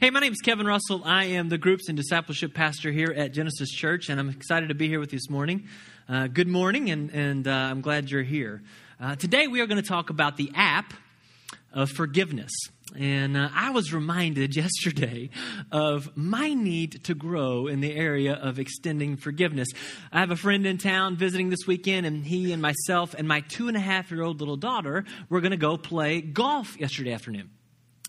Hey, my name is Kevin Russell. I am the groups and discipleship pastor here at Genesis Church, and I'm excited to be here with you this morning. Uh, good morning, and, and uh, I'm glad you're here. Uh, today, we are going to talk about the app of forgiveness. And uh, I was reminded yesterday of my need to grow in the area of extending forgiveness. I have a friend in town visiting this weekend, and he and myself and my two and a half year old little daughter were going to go play golf yesterday afternoon.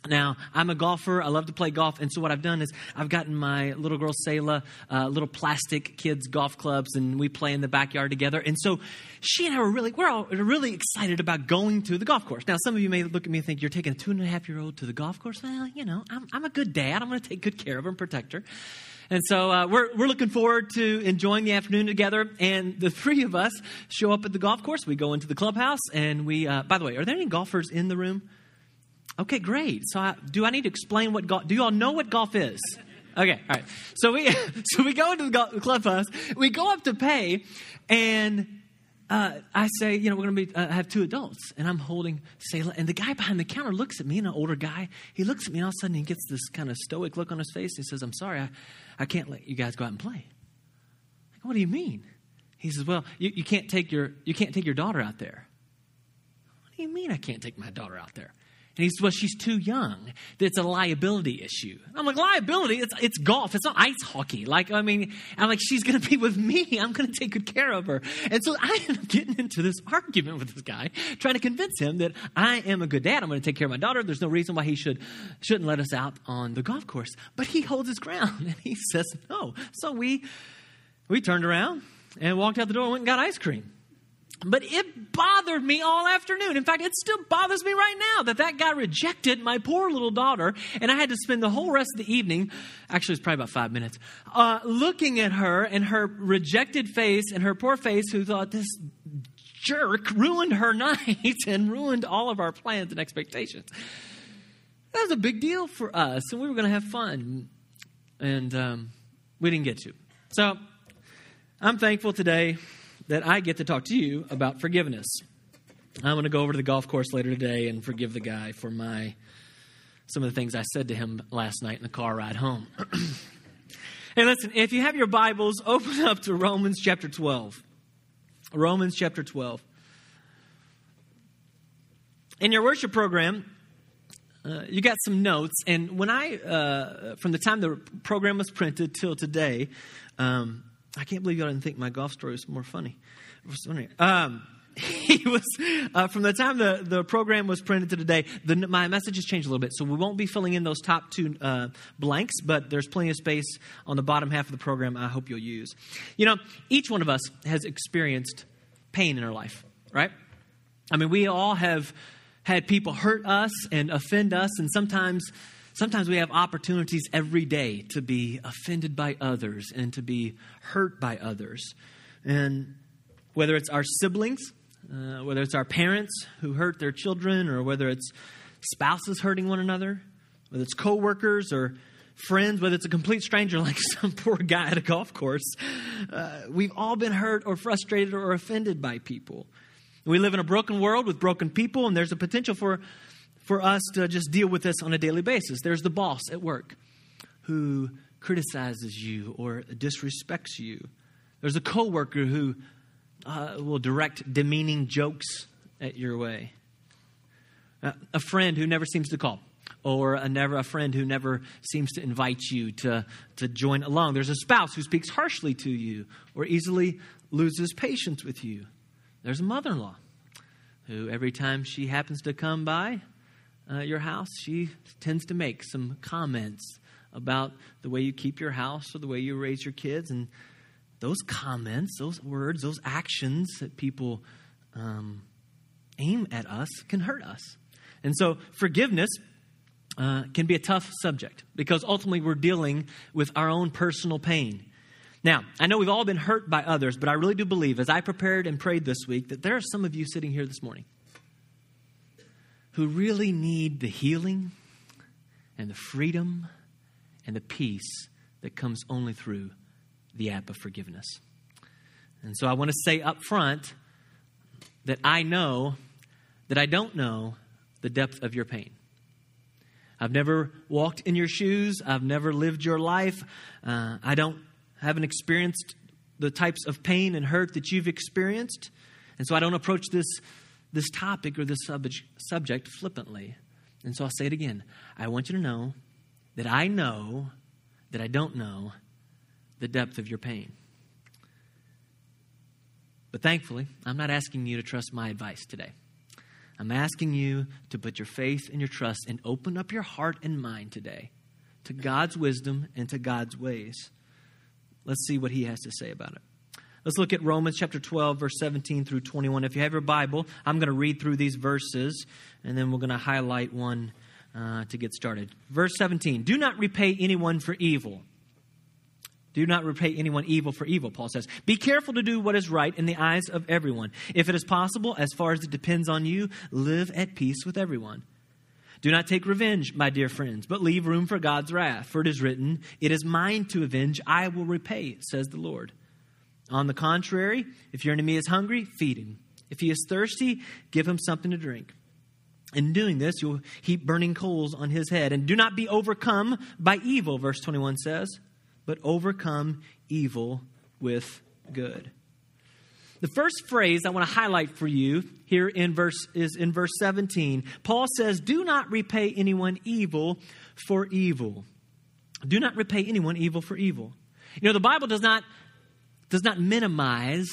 Now, I'm a golfer. I love to play golf. And so, what I've done is I've gotten my little girl, Selah, uh, little plastic kids' golf clubs, and we play in the backyard together. And so, she and I were really, we're all really excited about going to the golf course. Now, some of you may look at me and think, you're taking a two and a half year old to the golf course? Well, you know, I'm, I'm a good dad. I'm going to take good care of her and protect her. And so uh, we're, we're looking forward to enjoying the afternoon together. And the three of us show up at the golf course. We go into the clubhouse, and we, uh, by the way, are there any golfers in the room? Okay, great. So, I, do I need to explain what golf? Do you all know what golf is? Okay, all right. So we so we go into the golf, clubhouse. We go up to pay, and uh, I say, you know, we're to be uh, have two adults, and I'm holding Selah, and the guy behind the counter looks at me, an older guy. He looks at me, and all of a sudden he gets this kind of stoic look on his face. He says, "I'm sorry, I, I can't let you guys go out and play." Like, what do you mean? He says, "Well, you, you can't take your you can't take your daughter out there." What do you mean I can't take my daughter out there? And he says, Well, she's too young. It's a liability issue. I'm like, Liability? It's, it's golf. It's not ice hockey. Like, I mean, I'm like, She's going to be with me. I'm going to take good care of her. And so I end up getting into this argument with this guy, trying to convince him that I am a good dad. I'm going to take care of my daughter. There's no reason why he should, shouldn't let us out on the golf course. But he holds his ground and he says no. So we, we turned around and walked out the door and went and got ice cream. But it bothered me all afternoon. In fact, it still bothers me right now that that guy rejected my poor little daughter, and I had to spend the whole rest of the evening, actually, it's probably about five minutes, uh, looking at her and her rejected face and her poor face who thought this jerk ruined her night and ruined all of our plans and expectations. That was a big deal for us, and we were going to have fun, and um, we didn't get to. So I'm thankful today that I get to talk to you about forgiveness. I'm going to go over to the golf course later today and forgive the guy for my some of the things I said to him last night in the car ride home. hey, listen, if you have your Bibles, open up to Romans chapter 12. Romans chapter 12. In your worship program, uh, you got some notes, and when I, uh, from the time the program was printed till today, um, I can't believe y'all didn't think my golf story was more funny. Um, he was uh, from the time the, the program was printed to today the, my message has changed a little bit. So we won't be filling in those top two uh, blanks but there's plenty of space on the bottom half of the program i hope you'll use. You know each one of us has experienced pain in our life right? I mean we all have had people hurt us and offend us and sometimes Sometimes we have opportunities every day to be offended by others and to be hurt by others. And whether it's our siblings, uh, whether it's our parents who hurt their children, or whether it's spouses hurting one another, whether it's coworkers or friends, whether it's a complete stranger like some poor guy at a golf course, uh, we've all been hurt or frustrated or offended by people. We live in a broken world with broken people, and there's a potential for for us to just deal with this on a daily basis. There's the boss at work who criticizes you or disrespects you. There's a coworker who uh, will direct demeaning jokes at your way. Uh, a friend who never seems to call, or a never a friend who never seems to invite you to, to join along. There's a spouse who speaks harshly to you or easily loses patience with you. There's a mother-in-law who every time she happens to come by, uh, your house, she tends to make some comments about the way you keep your house or the way you raise your kids. And those comments, those words, those actions that people um, aim at us can hurt us. And so forgiveness uh, can be a tough subject because ultimately we're dealing with our own personal pain. Now, I know we've all been hurt by others, but I really do believe, as I prepared and prayed this week, that there are some of you sitting here this morning who really need the healing and the freedom and the peace that comes only through the app of forgiveness. And so I want to say up front that I know that I don't know the depth of your pain. I've never walked in your shoes. I've never lived your life. Uh, I don't haven't experienced the types of pain and hurt that you've experienced, and so I don't approach this this topic or this subject, subject flippantly. And so I'll say it again. I want you to know that I know that I don't know the depth of your pain. But thankfully, I'm not asking you to trust my advice today. I'm asking you to put your faith and your trust and open up your heart and mind today to God's wisdom and to God's ways. Let's see what he has to say about it. Let's look at Romans chapter 12, verse 17 through 21. If you have your Bible, I'm going to read through these verses, and then we're going to highlight one uh, to get started. Verse 17 Do not repay anyone for evil. Do not repay anyone evil for evil, Paul says. Be careful to do what is right in the eyes of everyone. If it is possible, as far as it depends on you, live at peace with everyone. Do not take revenge, my dear friends, but leave room for God's wrath. For it is written, It is mine to avenge, I will repay, says the Lord. On the contrary, if your enemy is hungry, feed him. If he is thirsty, give him something to drink. In doing this, you'll heap burning coals on his head. And do not be overcome by evil, verse 21 says, but overcome evil with good. The first phrase I want to highlight for you here in verse is in verse 17. Paul says, "Do not repay anyone evil for evil." Do not repay anyone evil for evil. You know, the Bible does not does not minimize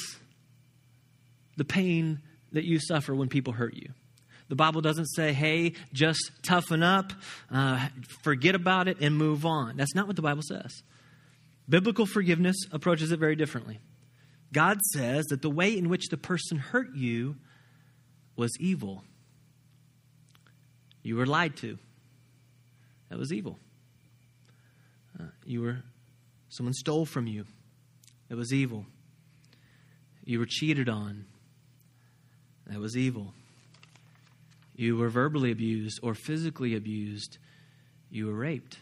the pain that you suffer when people hurt you. The Bible doesn't say, hey, just toughen up, uh, forget about it, and move on. That's not what the Bible says. Biblical forgiveness approaches it very differently. God says that the way in which the person hurt you was evil. You were lied to. That was evil. Uh, you were, someone stole from you. That was evil. You were cheated on. That was evil. You were verbally abused or physically abused. You were raped.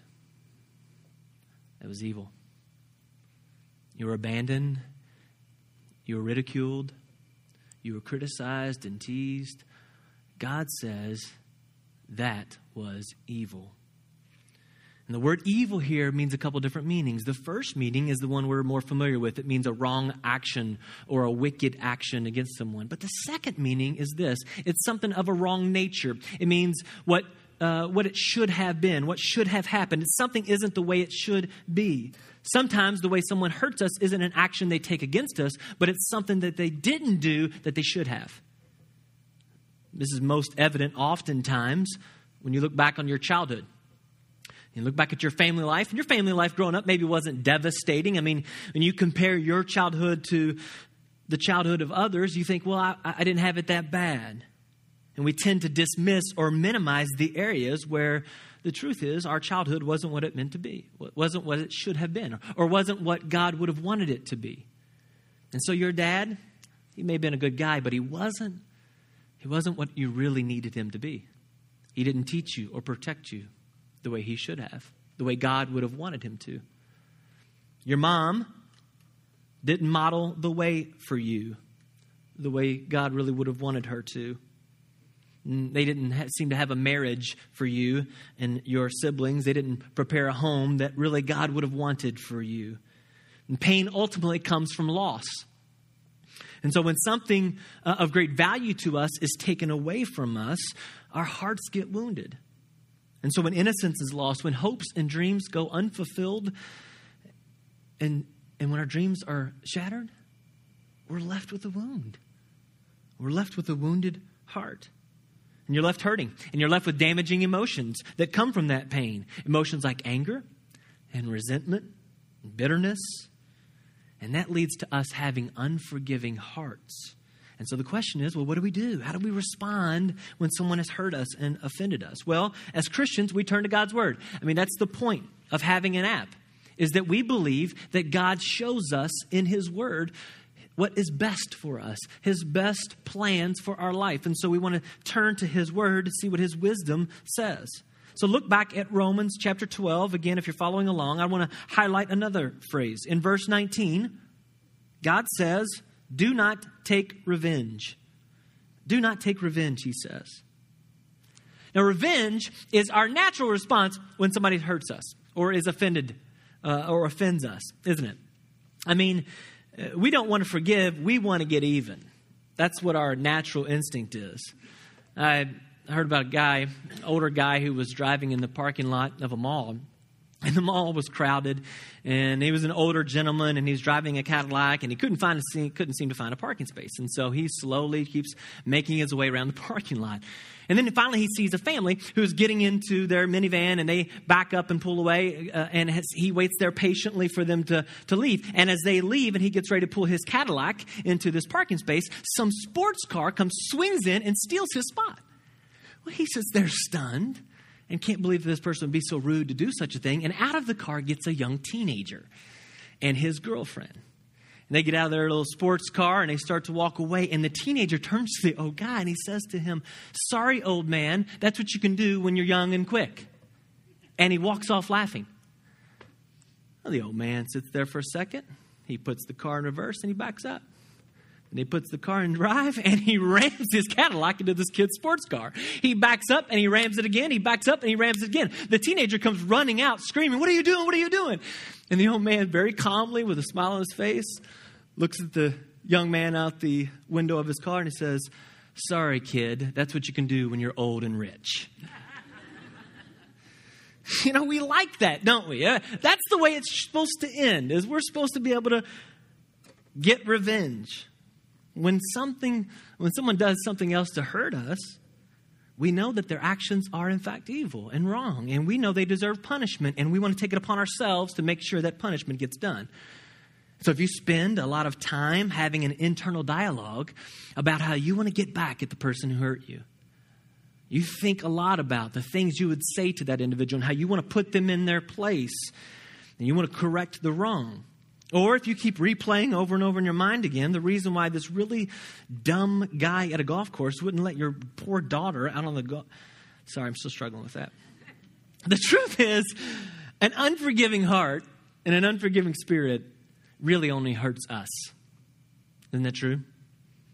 That was evil. You were abandoned. You were ridiculed. You were criticized and teased. God says that was evil. And the word evil here means a couple different meanings. The first meaning is the one we're more familiar with. It means a wrong action or a wicked action against someone. But the second meaning is this it's something of a wrong nature. It means what, uh, what it should have been, what should have happened. Something isn't the way it should be. Sometimes the way someone hurts us isn't an action they take against us, but it's something that they didn't do that they should have. This is most evident oftentimes when you look back on your childhood. You look back at your family life, and your family life growing up maybe wasn't devastating. I mean, when you compare your childhood to the childhood of others, you think, well, I, I didn't have it that bad. And we tend to dismiss or minimize the areas where the truth is our childhood wasn't what it meant to be, wasn't what it should have been, or wasn't what God would have wanted it to be. And so your dad, he may have been a good guy, but he wasn't. He wasn't what you really needed him to be. He didn't teach you or protect you the way he should have, the way God would have wanted him to. Your mom didn't model the way for you the way God really would have wanted her to. They didn't seem to have a marriage for you and your siblings. They didn't prepare a home that really God would have wanted for you. And pain ultimately comes from loss. And so, when something uh, of great value to us is taken away from us, our hearts get wounded. And so when innocence is lost, when hopes and dreams go unfulfilled, and, and when our dreams are shattered, we're left with a wound. We're left with a wounded heart. And you're left hurting. And you're left with damaging emotions that come from that pain. Emotions like anger and resentment and bitterness. And that leads to us having unforgiving hearts. And so the question is well, what do we do? How do we respond when someone has hurt us and offended us? Well, as Christians, we turn to God's Word. I mean, that's the point of having an app, is that we believe that God shows us in His Word what is best for us, His best plans for our life. And so we want to turn to His Word to see what His wisdom says. So look back at Romans chapter 12. Again, if you're following along, I want to highlight another phrase. In verse 19, God says, do not take revenge. Do not take revenge, he says. Now, revenge is our natural response when somebody hurts us or is offended uh, or offends us, isn't it? I mean, uh, we don't want to forgive, we want to get even. That's what our natural instinct is. I heard about a guy, older guy, who was driving in the parking lot of a mall. And the mall was crowded, and he was an older gentleman, and he's driving a Cadillac, and he couldn't find a, couldn't seem to find a parking space, and so he slowly keeps making his way around the parking lot. And then finally, he sees a family who's getting into their minivan, and they back up and pull away, uh, and has, he waits there patiently for them to, to leave. And as they leave, and he gets ready to pull his Cadillac into this parking space, some sports car comes, swings in, and steals his spot. Well, he says they're stunned and can't believe this person would be so rude to do such a thing. And out of the car gets a young teenager and his girlfriend. And they get out of their little sports car and they start to walk away. And the teenager turns to the old guy and he says to him, Sorry, old man, that's what you can do when you're young and quick. And he walks off laughing. Well, the old man sits there for a second. He puts the car in reverse and he backs up. And he puts the car in drive and he rams his Cadillac into this kid's sports car. He backs up and he rams it again. He backs up and he rams it again. The teenager comes running out, screaming, What are you doing? What are you doing? And the old man, very calmly, with a smile on his face, looks at the young man out the window of his car and he says, Sorry, kid, that's what you can do when you're old and rich. you know, we like that, don't we? Uh, that's the way it's supposed to end, is we're supposed to be able to get revenge. When something, when someone does something else to hurt us, we know that their actions are in fact evil and wrong, and we know they deserve punishment, and we want to take it upon ourselves to make sure that punishment gets done. So if you spend a lot of time having an internal dialogue about how you want to get back at the person who hurt you, you think a lot about the things you would say to that individual and how you want to put them in their place, and you want to correct the wrong. Or if you keep replaying over and over in your mind again the reason why this really dumb guy at a golf course wouldn't let your poor daughter out on the golf. Sorry, I'm still struggling with that. The truth is, an unforgiving heart and an unforgiving spirit really only hurts us. Isn't that true?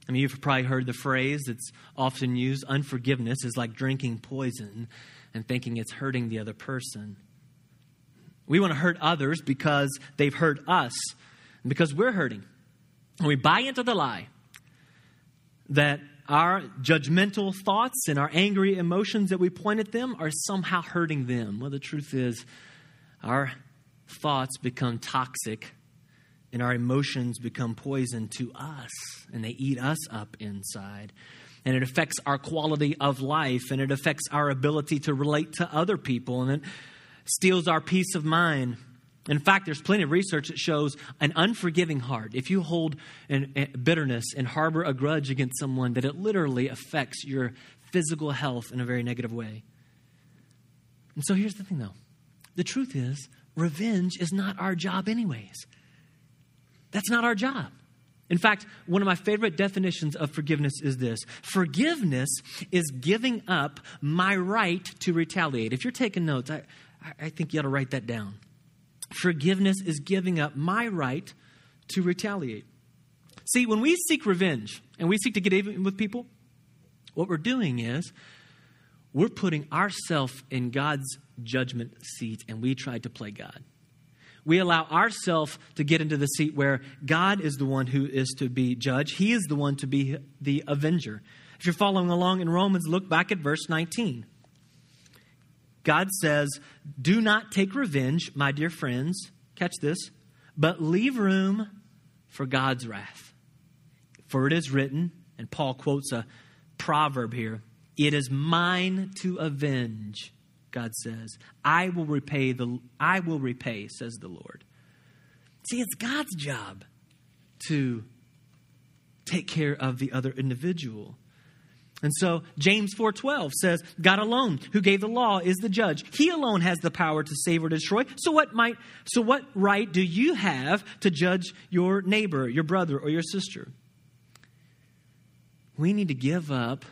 I mean, you've probably heard the phrase that's often used unforgiveness is like drinking poison and thinking it's hurting the other person. We want to hurt others because they've hurt us and because we're hurting. And we buy into the lie that our judgmental thoughts and our angry emotions that we point at them are somehow hurting them. Well, the truth is, our thoughts become toxic and our emotions become poison to us and they eat us up inside. And it affects our quality of life and it affects our ability to relate to other people. And it steals our peace of mind. In fact, there's plenty of research that shows an unforgiving heart, if you hold an, a bitterness and harbor a grudge against someone, that it literally affects your physical health in a very negative way. And so here's the thing, though the truth is, revenge is not our job, anyways. That's not our job. In fact, one of my favorite definitions of forgiveness is this forgiveness is giving up my right to retaliate. If you're taking notes, I, I think you ought to write that down. Forgiveness is giving up my right to retaliate. See, when we seek revenge and we seek to get even with people, what we're doing is we're putting ourselves in God's judgment seat and we try to play God. We allow ourselves to get into the seat where God is the one who is to be judged. He is the one to be the avenger. If you're following along in Romans, look back at verse 19. God says, Do not take revenge, my dear friends. Catch this. But leave room for God's wrath. For it is written, and Paul quotes a proverb here It is mine to avenge, God says. I will repay the I will repay, says the Lord. See, it's God's job to take care of the other individual. And so James 4:12 says, God alone who gave the law is the judge. He alone has the power to save or destroy. So what might so what right do you have to judge your neighbor, your brother or your sister? We need to give up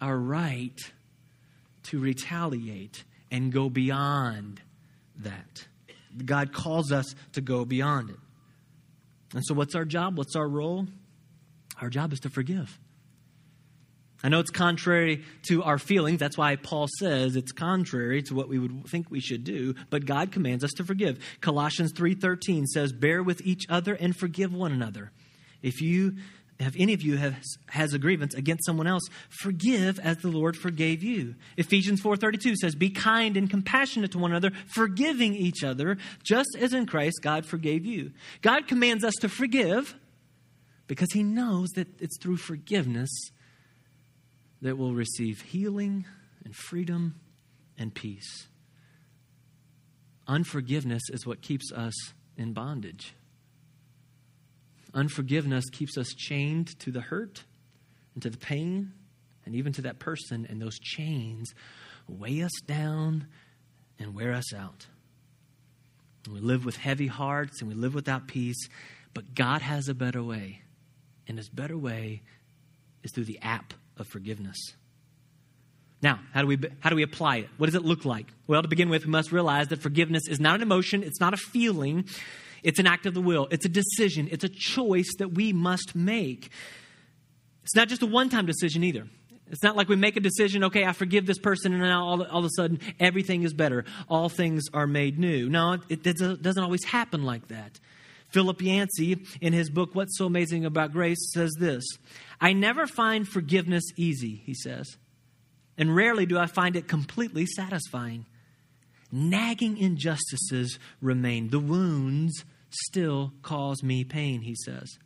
our right to retaliate and go beyond that. God calls us to go beyond it. And so what's our job? What's our role? Our job is to forgive. I know it's contrary to our feelings. That's why Paul says it's contrary to what we would think we should do, but God commands us to forgive. Colossians 3:13 says, "Bear with each other and forgive one another. If you if any of you has, has a grievance against someone else, forgive as the Lord forgave you. Ephesians 4:32 says, "Be kind and compassionate to one another, forgiving each other, just as in Christ God forgave you." God commands us to forgive because he knows that it's through forgiveness that we'll receive healing and freedom and peace. Unforgiveness is what keeps us in bondage. Unforgiveness keeps us chained to the hurt and to the pain and even to that person, and those chains weigh us down and wear us out. And we live with heavy hearts and we live without peace, but God has a better way. And his better way is through the app of forgiveness. Now, how do we how do we apply it? What does it look like? Well, to begin with, we must realize that forgiveness is not an emotion, it's not a feeling, it's an act of the will. It's a decision, it's a choice that we must make. It's not just a one-time decision either. It's not like we make a decision, okay, I forgive this person, and now all, all of a sudden everything is better. All things are made new. No, it, it doesn't always happen like that. Philip Yancey, in his book, What's So Amazing About Grace, says this I never find forgiveness easy, he says, and rarely do I find it completely satisfying. Nagging injustices remain. The wounds still cause me pain, he says.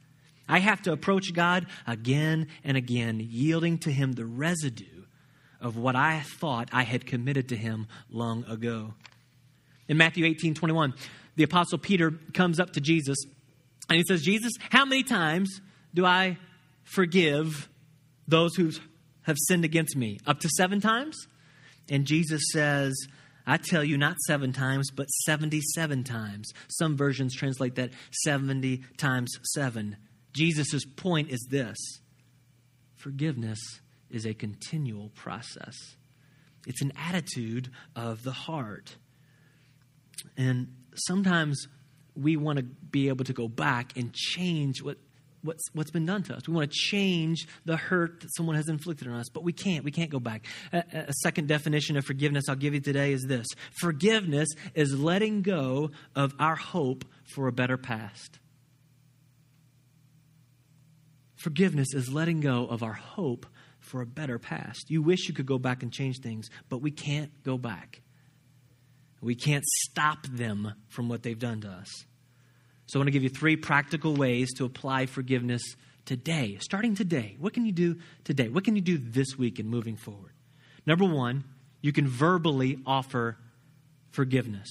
I have to approach God again and again, yielding to Him the residue of what I thought I had committed to Him long ago. In Matthew 18 21, the Apostle Peter comes up to Jesus and he says, Jesus, how many times do I forgive those who have sinned against me? Up to seven times? And Jesus says, I tell you, not seven times, but 77 times. Some versions translate that 70 times seven. Jesus' point is this forgiveness is a continual process, it's an attitude of the heart. And sometimes we want to be able to go back and change what what's, what's been done to us. We want to change the hurt that someone has inflicted on us, but we can't. We can't go back. A, a, second definition of forgiveness I'll give you today is this forgiveness is letting go of our hope for a better past. Forgiveness is letting go of our hope for a better past. You wish you could go back and change things, but we can't go back. We can't stop them from what they've done to us. So I want to give you three practical ways to apply forgiveness today, starting today. What can you do today? What can you do this week and moving forward? Number one, you can verbally offer forgiveness.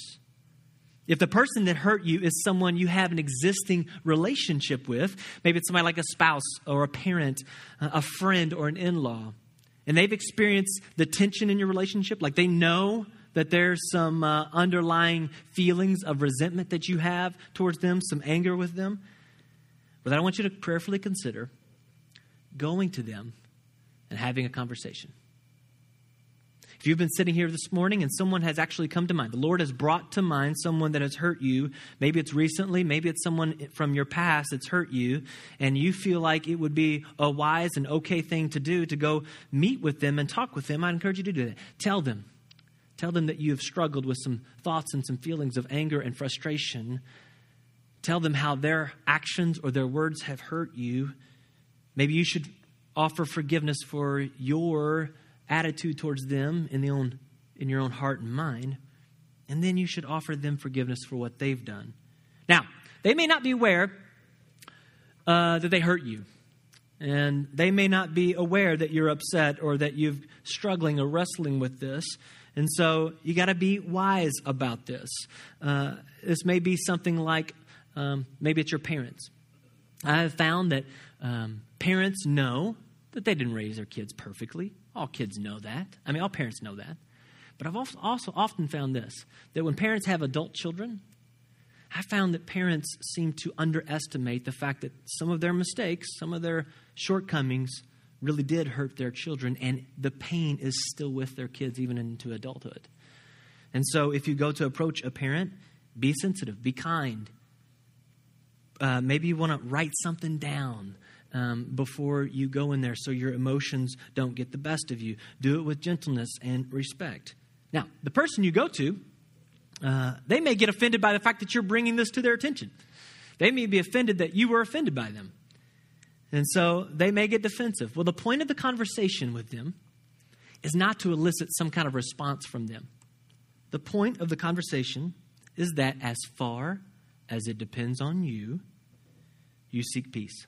If the person that hurt you is someone you have an existing relationship with, maybe it's somebody like a spouse or a parent, a friend, or an in law, and they've experienced the tension in your relationship, like they know that there's some uh, underlying feelings of resentment that you have towards them, some anger with them, but I want you to prayerfully consider going to them and having a conversation. If you've been sitting here this morning and someone has actually come to mind, the Lord has brought to mind someone that has hurt you. Maybe it's recently, maybe it's someone from your past that's hurt you, and you feel like it would be a wise and okay thing to do to go meet with them and talk with them. I encourage you to do that. Tell them, Tell them that you have struggled with some thoughts and some feelings of anger and frustration. Tell them how their actions or their words have hurt you. Maybe you should offer forgiveness for your attitude towards them in, the own, in your own heart and mind. And then you should offer them forgiveness for what they've done. Now, they may not be aware uh, that they hurt you. And they may not be aware that you're upset or that you're struggling or wrestling with this. And so you got to be wise about this. Uh, this may be something like um, maybe it's your parents. I have found that um, parents know that they didn't raise their kids perfectly. All kids know that. I mean, all parents know that. But I've also often found this that when parents have adult children, I found that parents seem to underestimate the fact that some of their mistakes, some of their shortcomings, really did hurt their children, and the pain is still with their kids even into adulthood. And so, if you go to approach a parent, be sensitive, be kind. Uh, maybe you want to write something down. um, before you go in there so your emotions don't get the best of you. Do it with gentleness and respect. Now, the person you go to, uh, they may get offended by the fact that you're bringing this to their attention. They may be offended that you were offended by them. And so they may get defensive. Well, the point of the conversation with them is not to elicit some kind of response from them. The point of the conversation is that as far as it depends on you, you seek peace.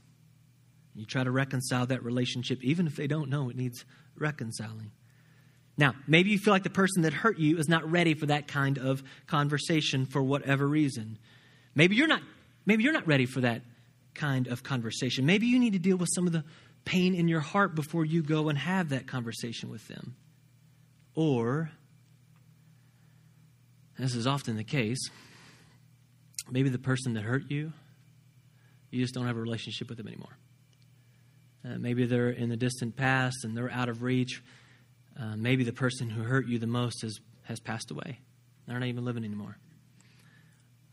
You try to reconcile that relationship, even if they don't know it needs reconciling. Now, maybe you feel like the person that hurt you is not ready for that kind of conversation for whatever reason. Maybe you're not, maybe you're not ready for that kind of conversation. Maybe you need to deal with some of the pain in your heart before you go and have that conversation with them. Or, this is often the case, maybe the person that hurt you, you just don't have a relationship with them anymore. Uh, maybe they're in the distant past and they're out of reach. Uh, maybe the person who hurt you the most has, has passed away. They're not even living anymore.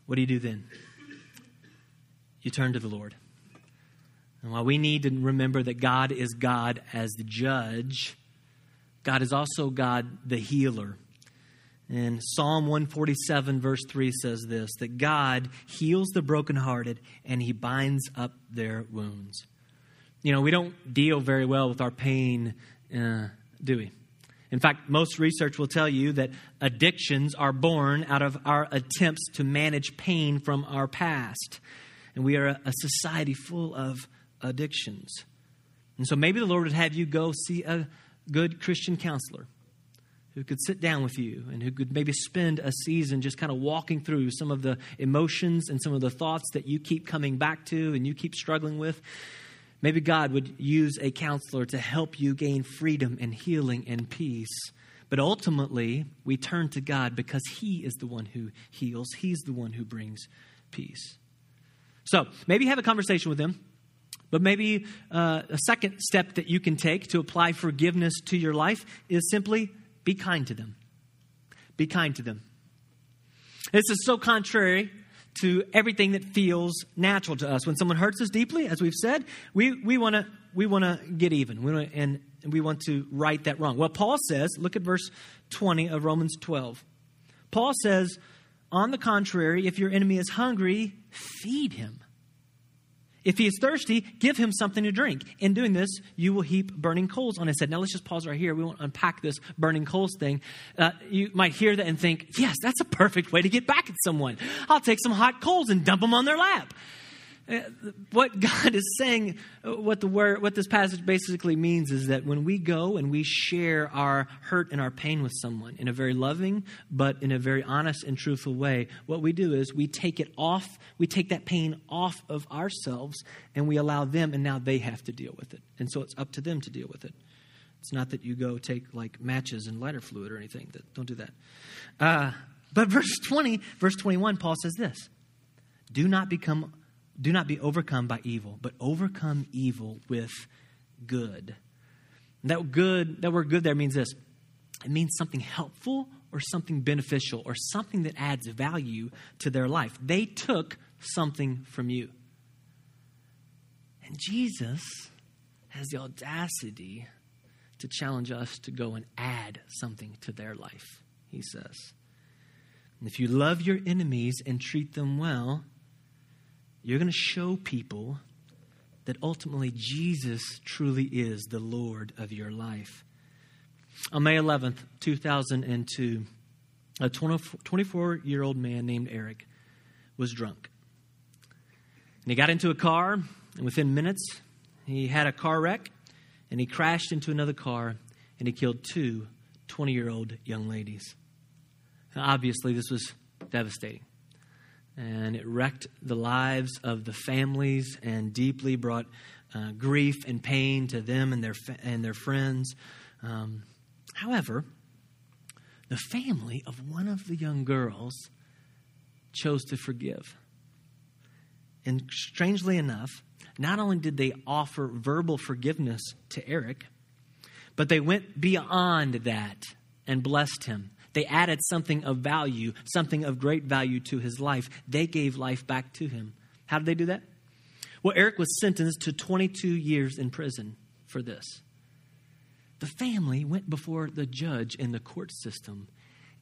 What do you do then? You turn to the Lord. And while we need to remember that God is God as the judge, God is also God the healer. And Psalm 147, verse 3 says this that God heals the brokenhearted and he binds up their wounds you know, we don't deal very well with our pain, uh, do we? In fact, most research will tell you that addictions are born out of our attempts to manage pain from our past. And we are a, a society full of addictions. And so maybe the Lord would have you go see a good Christian counselor who could sit down with you and who could maybe spend a season just kind of walking through some of the emotions and some of the thoughts that you keep coming back to and you keep struggling with. Maybe God would use a counselor to help you gain freedom and healing and peace. But ultimately, we turn to God because He is the one who heals, He's the one who brings peace. So maybe have a conversation with them. But maybe uh, a second step that you can take to apply forgiveness to your life is simply be kind to them. Be kind to them. This is so contrary to everything that feels natural to us. When someone hurts us deeply, as we've said, we, we want to we wanna get even we wanna, and we want to right that wrong. Well, Paul says, look at verse 20 of Romans 12. Paul says, on the contrary, if your enemy is hungry, feed him. If he is thirsty, give him something to drink. In doing this, you will heap burning coals on his head. Now, let's just pause right here. We won't unpack this burning coals thing. Uh, you might hear that and think, yes, that's a perfect way to get back at someone. I'll take some hot coals and dump them on their lap. Uh, what God is saying, uh, what the word, what this passage basically means is that when we go and we share our hurt and our pain with someone in a very loving but in a very honest and truthful way, what we do is we take it off, we take that pain off of ourselves and we allow them and now they have to deal with it. And so it's up to them to deal with it. It's not that you go take like matches and lighter fluid or anything. That, don't do that. Uh, but verse 20, verse 21, Paul says this Do not become do not be overcome by evil, but overcome evil with good. that good, that word good there means this. It means something helpful or something beneficial or something that adds value to their life. They took something from you. And Jesus has the audacity to challenge us to go and add something to their life, he says. And if you love your enemies and treat them well, you're going to show people that ultimately Jesus truly is the Lord of your life. On May 11th, 2002, a 24 year old man named Eric was drunk. And he got into a car, and within minutes, he had a car wreck, and he crashed into another car, and he killed two 20 year old young ladies. Now, obviously, this was devastating and it wrecked the lives of the families and deeply brought uh, grief and pain to them and their fa- and their friends. Um, however, the family of one of the young girls chose to forgive. And strangely enough, not only did they offer verbal forgiveness to Eric, but they went beyond that and blessed him they added something of value, something of great value to his life. They gave life back to him. How did they do that? Well, Eric was sentenced to 22 years in prison for this. The family went before the judge in the court system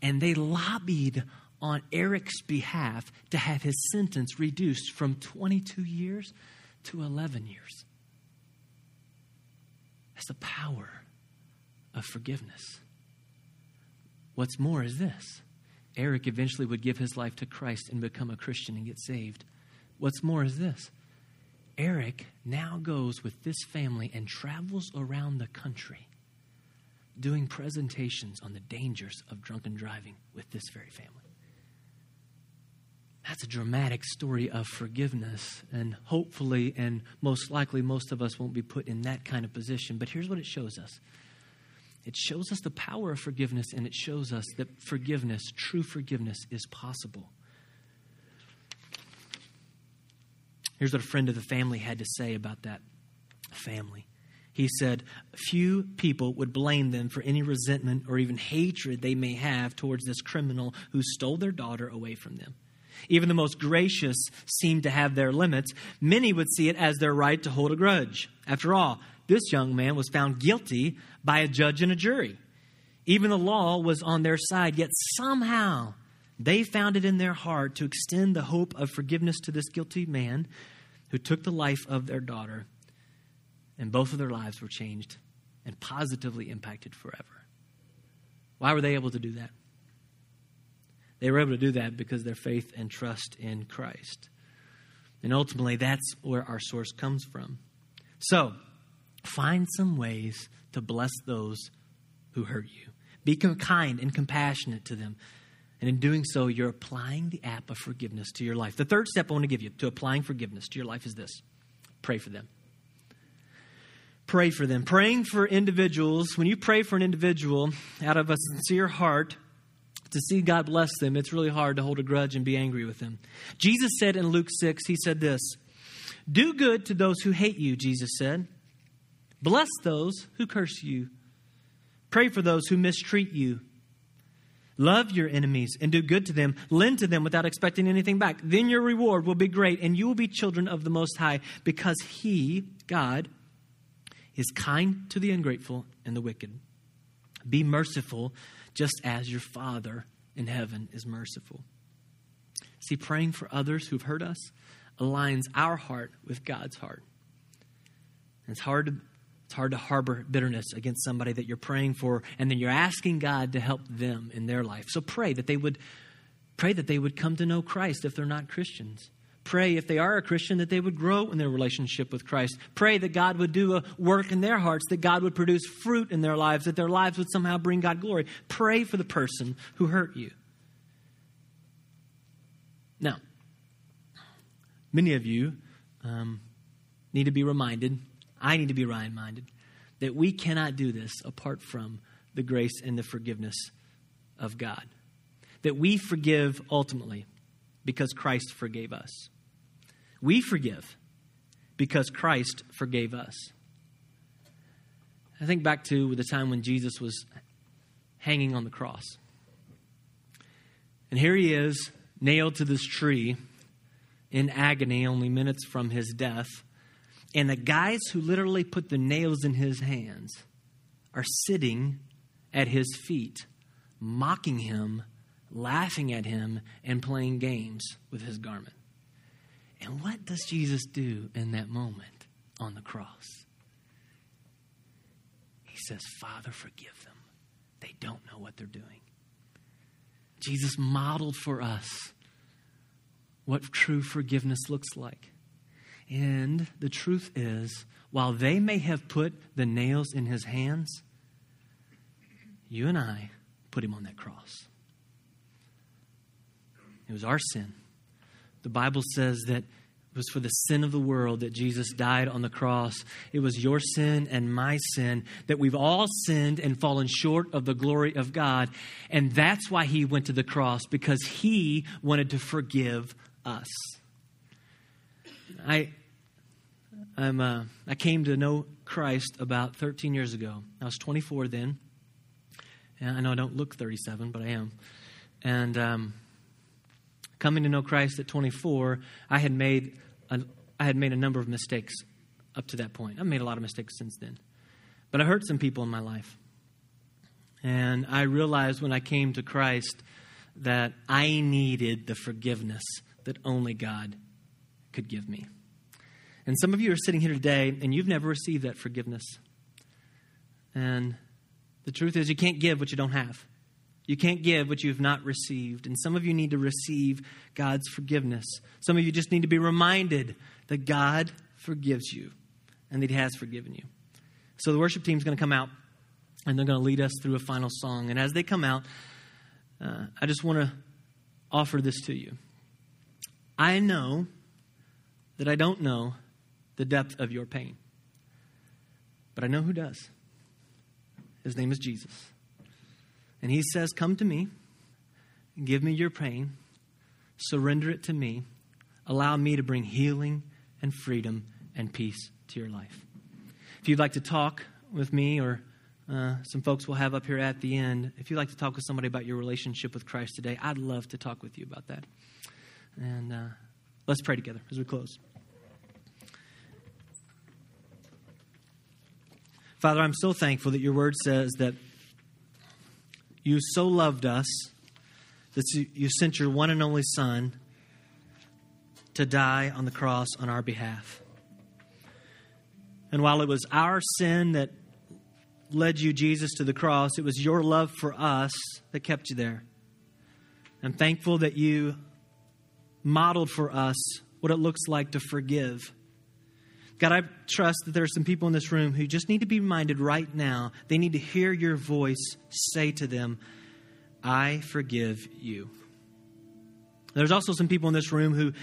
and they lobbied on Eric's behalf to have his sentence reduced from 22 years to 11 years. That's the power of forgiveness. What's more is this Eric eventually would give his life to Christ and become a Christian and get saved. What's more is this Eric now goes with this family and travels around the country doing presentations on the dangers of drunken driving with this very family. That's a dramatic story of forgiveness, and hopefully, and most likely, most of us won't be put in that kind of position. But here's what it shows us it shows us the power of forgiveness, and it shows us that forgiveness, true forgiveness, is possible. Here's what a friend of the family had to say about that family. He said, Few people would blame them for any resentment or even hatred they may have towards this criminal who stole their daughter away from them. Even the most gracious seem to have their limits. Many would see it as their right to hold a grudge. After all, this young man was found guilty by a judge and a jury. Even the law was on their side, yet somehow they found it in their heart to extend the hope of forgiveness to this guilty man who took the life of their daughter. And both of their lives were changed and positively impacted forever. Why were they able to do that? They were able to do that because their faith and trust in Christ. And ultimately, that's where our source comes from. So, find some ways to bless those who hurt you. Be kind and compassionate to them. And in doing so, you're applying the app of forgiveness to your life. The third step I want to give you to applying forgiveness to your life is this pray for them. Pray for them. Praying for individuals, when you pray for an individual out of a sincere heart, to see God bless them, it's really hard to hold a grudge and be angry with them. Jesus said in Luke 6, He said this Do good to those who hate you, Jesus said. Bless those who curse you. Pray for those who mistreat you. Love your enemies and do good to them. Lend to them without expecting anything back. Then your reward will be great, and you will be children of the Most High, because He, God, is kind to the ungrateful and the wicked. Be merciful just as your Father in heaven is merciful. See, praying for others who've hurt us aligns our heart with God's heart. It's hard to it's hard to harbor bitterness against somebody that you're praying for and then you're asking God to help them in their life. So pray that they would pray that they would come to know Christ if they're not Christians. Pray if they are a Christian that they would grow in their relationship with Christ. Pray that God would do a work in their hearts, that God would produce fruit in their lives, that their lives would somehow bring God glory. Pray for the person who hurt you. Now, many of you um, need to be reminded, I need to be Ryan minded that we cannot do this apart from the grace and the forgiveness of God. That we forgive ultimately because Christ forgave us. We forgive because Christ forgave us. I think back to the time when Jesus was hanging on the cross. And here he is, nailed to this tree in agony, only minutes from his death. And the guys who literally put the nails in his hands are sitting at his feet, mocking him, laughing at him, and playing games with his garment. And what does Jesus do in that moment on the cross? He says, Father, forgive them. They don't know what they're doing. Jesus modeled for us what true forgiveness looks like. And the truth is, while they may have put the nails in his hands, you and I put him on that cross. It was our sin. The Bible says that it was for the sin of the world that Jesus died on the cross. It was your sin and my sin that we've all sinned and fallen short of the glory of God. And that's why he went to the cross, because he wanted to forgive us. I, I'm, uh, I came to know Christ about 13 years ago. I was 24 then. And I know I don't look 37, but I am. And um, coming to know Christ at 24, I had made a I had made a number of mistakes up to that point. I've made a lot of mistakes since then. But I hurt some people in my life. And I realized when I came to Christ that I needed the forgiveness that only God could give me. And some of you are sitting here today and you've never received that forgiveness. And the truth is, you can't give what you don't have. You can't give what you've not received. And some of you need to receive God's forgiveness. Some of you just need to be reminded that God forgives you and that He has forgiven you. So the worship team is going to come out and they're going to lead us through a final song. And as they come out, uh, I just want to offer this to you. I know that I don't know the depth of your pain, but I know who does. His name is Jesus. And he says, Come to me, give me your pain, surrender it to me, allow me to bring healing and freedom and peace to your life. If you'd like to talk with me or uh, some folks will have up here at the end. If you'd like to talk with somebody about your relationship with Christ today, I'd love to talk with you about that. And uh, let's pray together as we close. Father, I'm so thankful that your word says that you so loved us that you sent your one and only Son to die on the cross on our behalf. And while it was our sin that led you, Jesus, to the cross, it was your love for us that kept you there. I'm thankful that you modeled for us what it looks like to forgive. God, I trust that there are some people in this room who just need to be reminded right now. They need to hear your voice say to them, I forgive you. There's also some people in this room who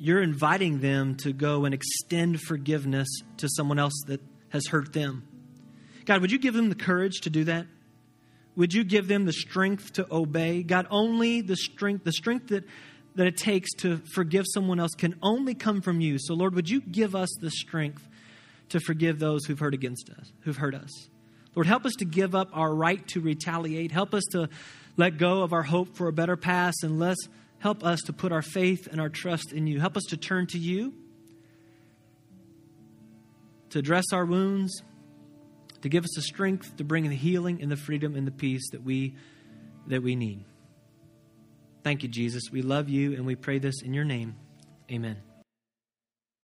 you're inviting them to go and extend forgiveness to someone else that has hurt them. God, would you give them the courage to do that? Would you give them the strength to obey? God, only the strength, the strength that, that it takes to forgive someone else can only come from you. So, Lord, would you give us the strength to forgive those who've hurt against us, who've hurt us? Lord, help us to give up our right to retaliate. Help us to let go of our hope for a better past and let's help us to put our faith and our trust in you. Help us to turn to you, to address our wounds, to give us the strength to bring the healing and the freedom and the peace that we that we need. Thank you, Jesus. We love you and we pray this in your name. Amen.